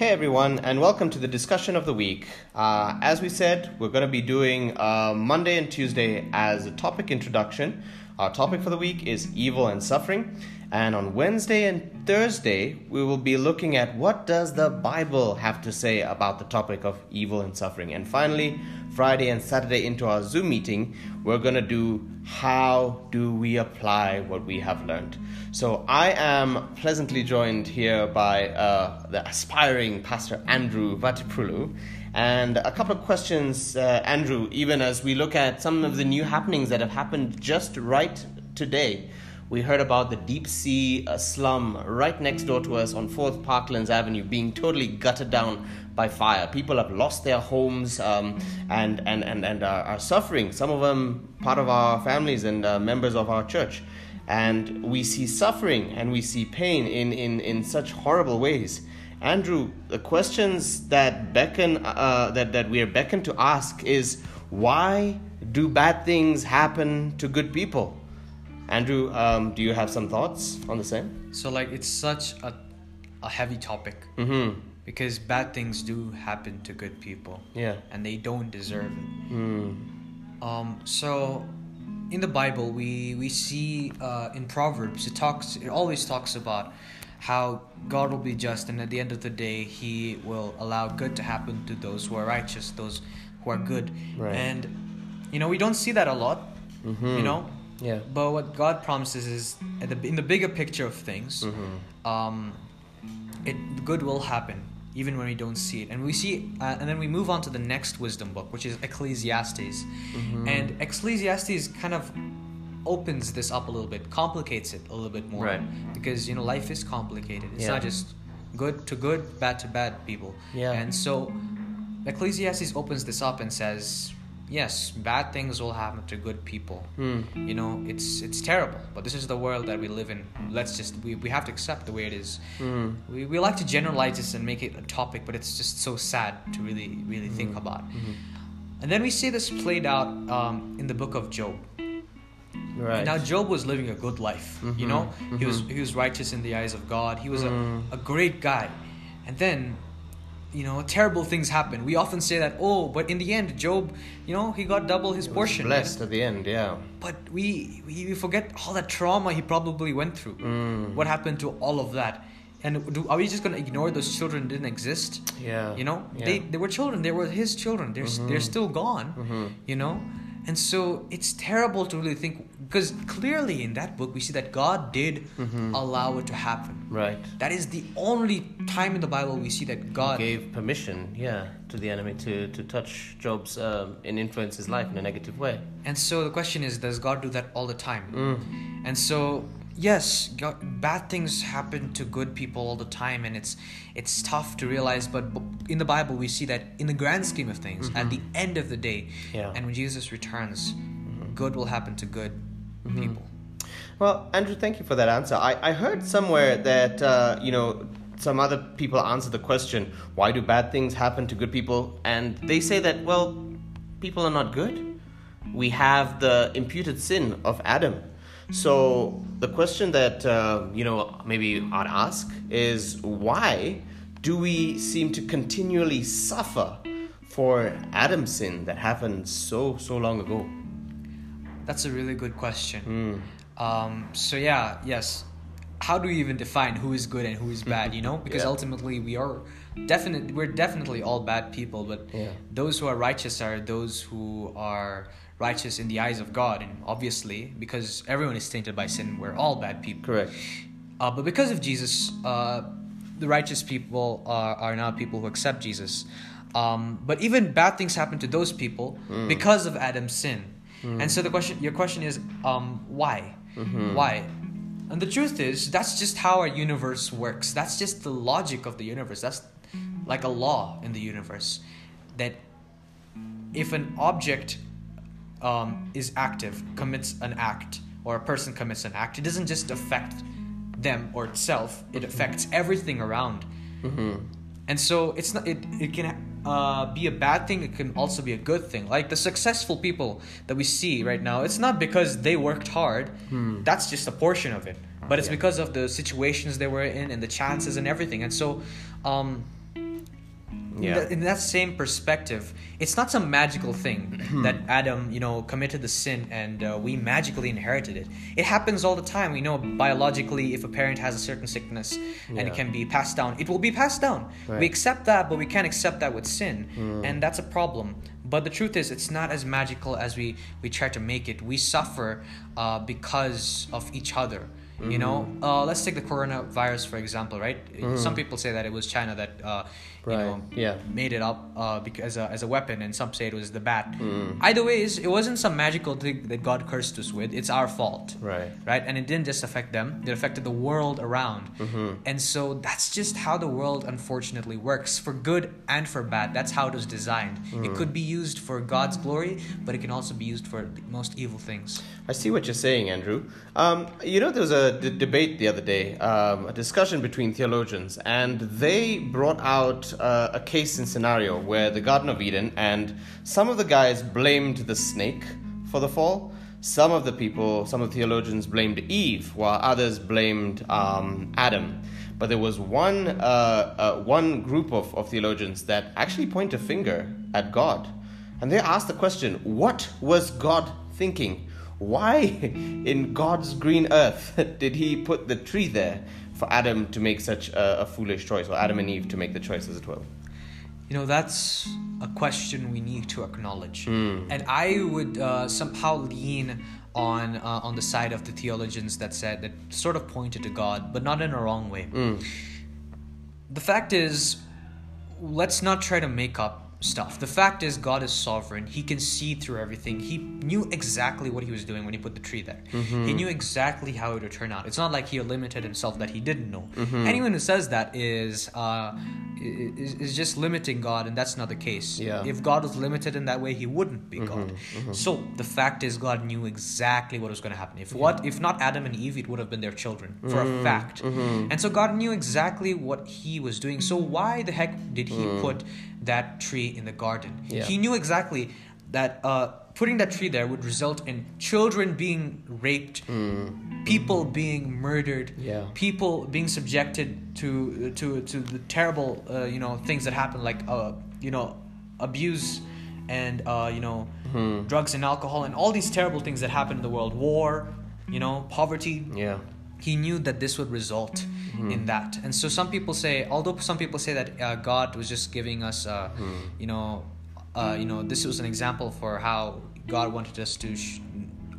Hey everyone, and welcome to the discussion of the week. Uh, as we said, we're going to be doing uh, Monday and Tuesday as a topic introduction. Our topic for the week is evil and suffering, and on Wednesday and Thursday we will be looking at what does the Bible have to say about the topic of evil and suffering. And finally, Friday and Saturday into our Zoom meeting, we're going to do how do we apply what we have learned. So I am pleasantly joined here by uh, the aspiring Pastor Andrew Vatipulu. And a couple of questions, uh, Andrew, even as we look at some of the new happenings that have happened just right today. We heard about the deep sea uh, slum right next door to us on 4th Parklands Avenue being totally gutted down by fire. People have lost their homes um, and, and, and, and are, are, suffering. Some of them part of our families and uh, members of our church and we see suffering and we see pain in, in, in such horrible ways. Andrew, the questions that beckon uh, that, that we are beckoned to ask is why do bad things happen to good people? Andrew, um, do you have some thoughts on the same? So, like, it's such a, a heavy topic mm-hmm. because bad things do happen to good people. Yeah. And they don't deserve it. Mm. Um, so, in the Bible, we we see uh, in Proverbs it talks it always talks about how God will be just, and at the end of the day, He will allow good to happen to those who are righteous, those who are good. Right. And you know we don't see that a lot. Mm-hmm. You know. Yeah. But what God promises is, the, in the bigger picture of things, mm-hmm. um, it good will happen even when we don't see it. And we see, uh, and then we move on to the next wisdom book, which is Ecclesiastes. Mm-hmm. And Ecclesiastes kind of opens this up a little bit, complicates it a little bit more. Right. Because, you know, life is complicated. It's Yeah. not just good to good, bad to bad people. Yeah. And so Ecclesiastes opens this up and says, yes, bad things will happen to good people. Mm. You know, it's it's terrible, but this is the world that we live in. Let's just we, we have to accept the way it is. Mm. We, we like to generalize this and make it a topic, but it's just so sad to really really think about. Mm-hmm. And then we see this played out um, in the book of Job. Right. Now Job was living a good life. You Mhm, know, he was he was righteous in the eyes of God. He was Mm. a, a great guy. And then, you know, terrible things happen. We often say that, oh, but in the end, Job, you know, he got double his portion. Blessed at the end, yeah. But we, we forget all that trauma he probably went through. Mm. What happened to all of that? And do, are we just gonna ignore those children didn't exist? Yeah. You know, Yeah. they they were children. They were his children. They're s they're still gone. Mhm. You know, and so it's terrible to really think because clearly in that book we see that God did Mhm. allow it to happen. Right. That is the only time in the Bible we see that God gave permission, yeah, to the enemy to, to touch Job's um, and influence his life in a negative way. And so the question is, does God do that all the time? Mm. And so, yes, God, bad things happen to good people all the time, and it's it's tough to realize. But in the Bible, we see that in the grand scheme of things, at the mm-hmm. end of the day, Yeah. and when Jesus returns, mm-hmm. good will happen to good mm-hmm. people. Well, Andrew, thank you for that answer. I, I heard somewhere that, uh, you know, some other people answer the question, why do bad things happen to good people? And they say that, well, people are not good. We have the imputed sin of Adam. So the question that, uh, you know, maybe I'd ask is why do we seem to continually suffer for Adam's sin that happened so, so long ago? That's a really good question. Mm. Um, so yeah, yes. How do we even define who is good and who is bad? You know, because Yeah. ultimately we are definite. We're definitely all bad people, but Yeah. those who are righteous are those who are righteous in the eyes of God, and obviously because everyone is tainted by sin, we're all bad people. Correct. Uh, but because of Jesus, uh, the righteous people are, are now people who accept Jesus. Um, but even bad things happen to those people because of Adam's sin. And so the question, your question is, um, why? Why? And the truth is, that's just how our universe works. That's just the logic of the universe. That's like a law in the universe. That if an object um, is active, commits an act, or a person commits an act, it doesn't just affect them or itself, it affects everything around. Mm-hmm. And so it's not it, it can uh, be a bad thing, it can also be a good thing. Like the successful people that we see right now, it's not because they worked hard, that's just a portion of it. But it's Yeah. because of the situations they were in and the chances and everything. And so um, Yeah. in that same perspective, it's not some magical thing that Adam, you know, committed the sin and uh, we magically inherited it. It happens all the time. We know biologically if a parent has a certain sickness and Yeah. it can be passed down, it will be passed down. Right. We accept that, but we can't accept that with sin, and that's a problem. But the truth is, it's not as magical as we we try to make it. We suffer uh, because of each other. You know, uh, let's take the coronavirus for example, right? Some people say that it was China that uh, you Right. know Yeah. made it up uh, because uh, as a weapon, and some say it was the bat. Mm. Either way, it wasn't some magical thing that God cursed us with. It's our fault, Right. right? And it didn't just affect them; it affected the world around. Mm-hmm. And so that's just how the world unfortunately works, for good and for bad. That's how it was designed. Mm-hmm. It could be used for God's glory, but it can also be used for the most evil things. I see what you're saying, Andrew. Um, you know, there was a d- debate the other day, um, a discussion between theologians, and they brought out uh, a case and scenario where the Garden of Eden, and some of the guys blamed the snake for the fall. Some of the people, some of the theologians blamed Eve, while others blamed um, Adam. But there was one, uh, uh, one group of, of theologians that actually point a finger at God. And they asked the question what was God thinking? Why, in God's green earth, did he put the tree there for Adam to make such a, a foolish choice, or Adam and Eve to make the choice as it will? You know, that's a question we need to acknowledge. Hmm. And I would uh, somehow lean on uh, on the side of the theologians that said that sort of pointed to God, but not in a wrong way. Hmm. The fact is, let's not try to make up stuff. The fact is, God is sovereign. He can see through everything. He knew exactly what he was doing when he put the tree there. Mm-hmm. He knew exactly how it would turn out. It's not like he limited himself that he didn't know. Mm-hmm. Anyone who says that is, uh, is is just limiting God, and that's not the case. Yeah. If God was limited in that way, he wouldn't be God. Mm-hmm. So the fact is, God knew exactly what was going to happen. If what, if not Adam and Eve, it would have been their children for Mm-hmm. a fact. And so God knew exactly what He was doing. So why the heck did He put that tree in the garden? Mm. Yeah. He knew exactly that uh, putting that tree there would result in children being raped, people being murdered, Mm. Yeah. people being subjected to to to the terrible uh, you know things that happen like uh, you know abuse and uh, you know Mm-hmm. drugs and alcohol and all these terrible things that happen in the world war you know poverty Yeah. he knew that this would result in that and so some people say although some people say that uh, god was just giving us uh, you know uh, you know this was an example for how god wanted us to sh-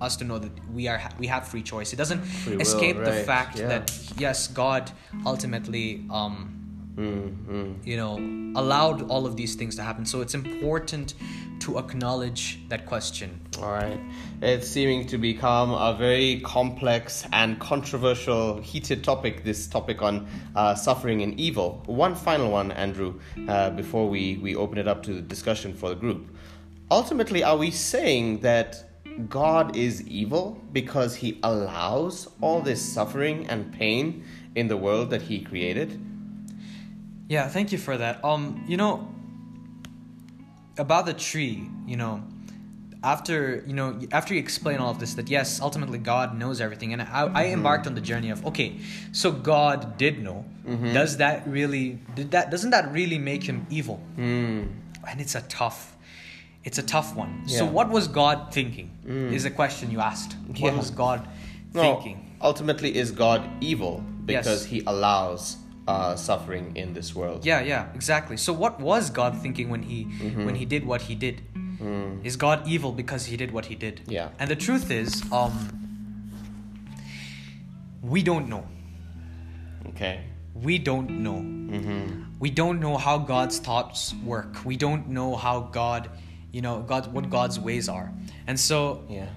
us to know that we are ha- we have free choice it doesn't Free will, escape the fact yeah. that yes god ultimately um Mm-hmm. you know allowed all of these things to happen so it's important to acknowledge that question All right. It's seeming to become a very complex and controversial, heated topic, this topic on uh, suffering and evil. One final one, Andrew, uh, before we, we open it up to the discussion for the group. Ultimately, are we saying that God is evil because he allows all this suffering and pain in the world that he created? Yeah, thank you for that. Um, you know, about the tree, you know, after you know, after you explain all of this, that yes, ultimately God knows everything, and I, I embarked on the journey of okay, so God did know. Does that really? Did that? Doesn't that really make him evil? Mm. And it's a tough, it's a tough one. So what was God thinking? Is a question you asked. What Yeah. was God No, thinking? ultimately, is God evil because Yes. he allows uh, suffering in this world? Yeah, yeah, exactly. So what was God thinking when he Mm-hmm. when he did what he did? Mm. Is God evil because he did what he did? Yeah. And the truth is, um, we don't know. Okay. We don't know. Mm-hmm. We don't know how God's thoughts work. We don't know how God, you know, God what God's ways are. And so Yeah.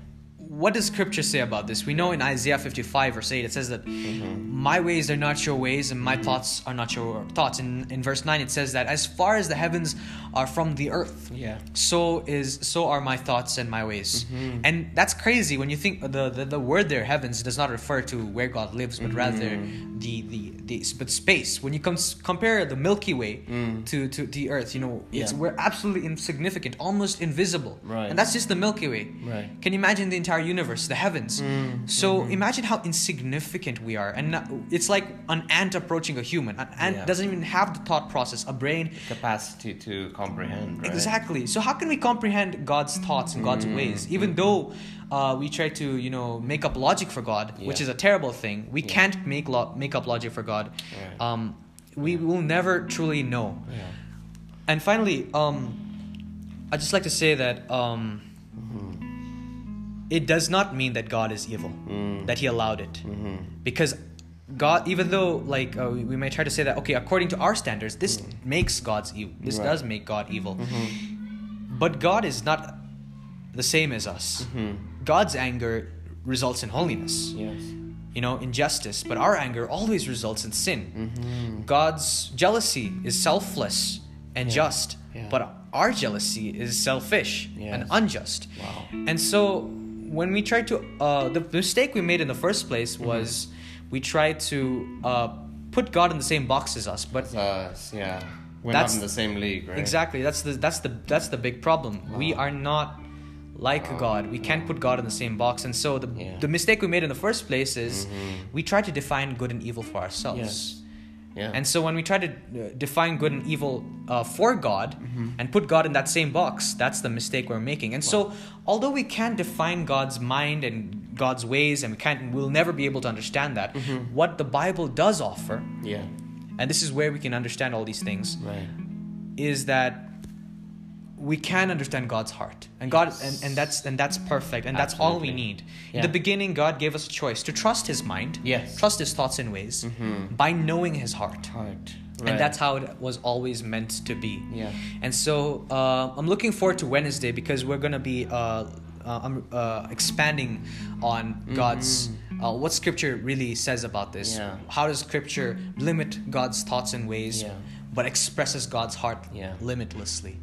What does scripture say about this? We know in Isaiah 55 verse 8 it says that mm-hmm. my ways are not your ways and my thoughts are not your thoughts. In in verse 9 it says that as far as the heavens are from the earth, Yeah. so is so are my thoughts and my ways. Mm-hmm. And that's crazy when you think the, the the word there heavens does not refer to where God lives but rather mm-hmm. the the the but space. When you com- compare the Milky Way mm. to, to the earth, you know, it's we're absolutely insignificant, almost invisible. Right. And that's just the Milky Way. Right. Can you imagine the entire universe, the heavens. So imagine how insignificant we are, and it's like an ant approaching a human. An ant Yeah. doesn't even have the thought process, a brain. Capacity to comprehend. Right? Exactly. So how can we comprehend God's thoughts and God's Mm, ways, even though uh, we try to, you know, make up logic for God, which is a terrible thing. We Yeah. can't make lo- make up logic for God. Right. Um, we will never truly know. Yeah. And finally, um, I'd just like to say that um, it does not mean that God is evil, Mm. that He allowed it. Mm-hmm. Because God, even though like uh, we may try to say that, okay, according to our standards, this makes God's evil. This Mm. Right. does make God evil. Mm-hmm. But God is not the same as us. Mm-hmm. God's anger results in holiness, Yes. you know, injustice. But our anger always results in sin. Mm-hmm. God's jealousy is selfless and Yeah. just, Yeah. but our jealousy is selfish and unjust. Wow. And so when we tried to, uh, the mistake we made in the first place Mm-hmm. was we tried to uh, put God in the same box as us. But us. Yeah. We're That's- not in the same league, right? exactly, that's the that's the that's the big problem. We are not like Wow. God. We can't put God in the same box. And so the Yeah. the mistake we made in the first place is Mhm. we tried to define good and evil for ourselves. Yes. Yeah. And so when we try to uh, define good and evil uh, for God Mm-hmm. and put God in that same box, that's the mistake we're making. And so although we can't define God's mind and God's ways and we can't we'll never be able to understand that, Mm-hmm. what the Bible does offer, yeah. and this is where we can understand all these things, Right. is that we can understand God's heart. And God and, and that's and that's perfect and that's all we need. Yeah. In the beginning God gave us a choice to trust his mind, Yes. trust his thoughts and ways Mhm. by knowing his heart. Heart. And that's how it was always meant to be. Yeah. And so uh, I'm looking forward to Wednesday because we're gonna be uh, uh, um, uh, expanding on God's uh, what Scripture really says about this. Mm-hmm. Yeah. How does Scripture limit God's thoughts and ways, Yeah. but expresses God's heart Yeah. limitlessly?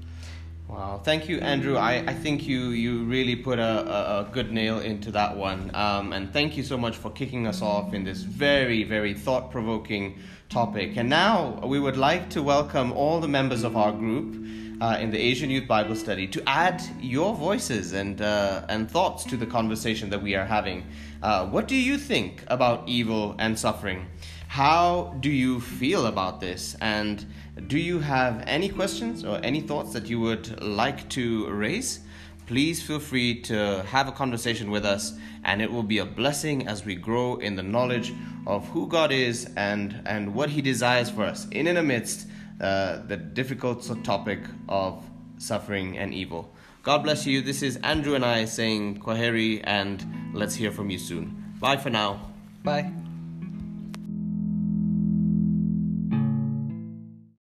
Wow, thank you, Andrew. I, I think you, you really put a, a, a good nail into that one. Um, and thank you so much for kicking us off in this very, very thought provoking topic. And now we would like to welcome all the members of our group uh, in the Asian Youth Bible Study to add your voices and, uh, and thoughts to the conversation that we are having. Uh, what do you think about evil and suffering? How do you feel about this? And do you have any questions or any thoughts that you would like to raise? Please feel free to have a conversation with us, and it will be a blessing as we grow in the knowledge of who God is and, and what He desires for us in and amidst uh, the difficult topic of suffering and evil. God bless you. This is Andrew and I saying Kwaheri, and let's hear from you soon. Bye for now. Bye.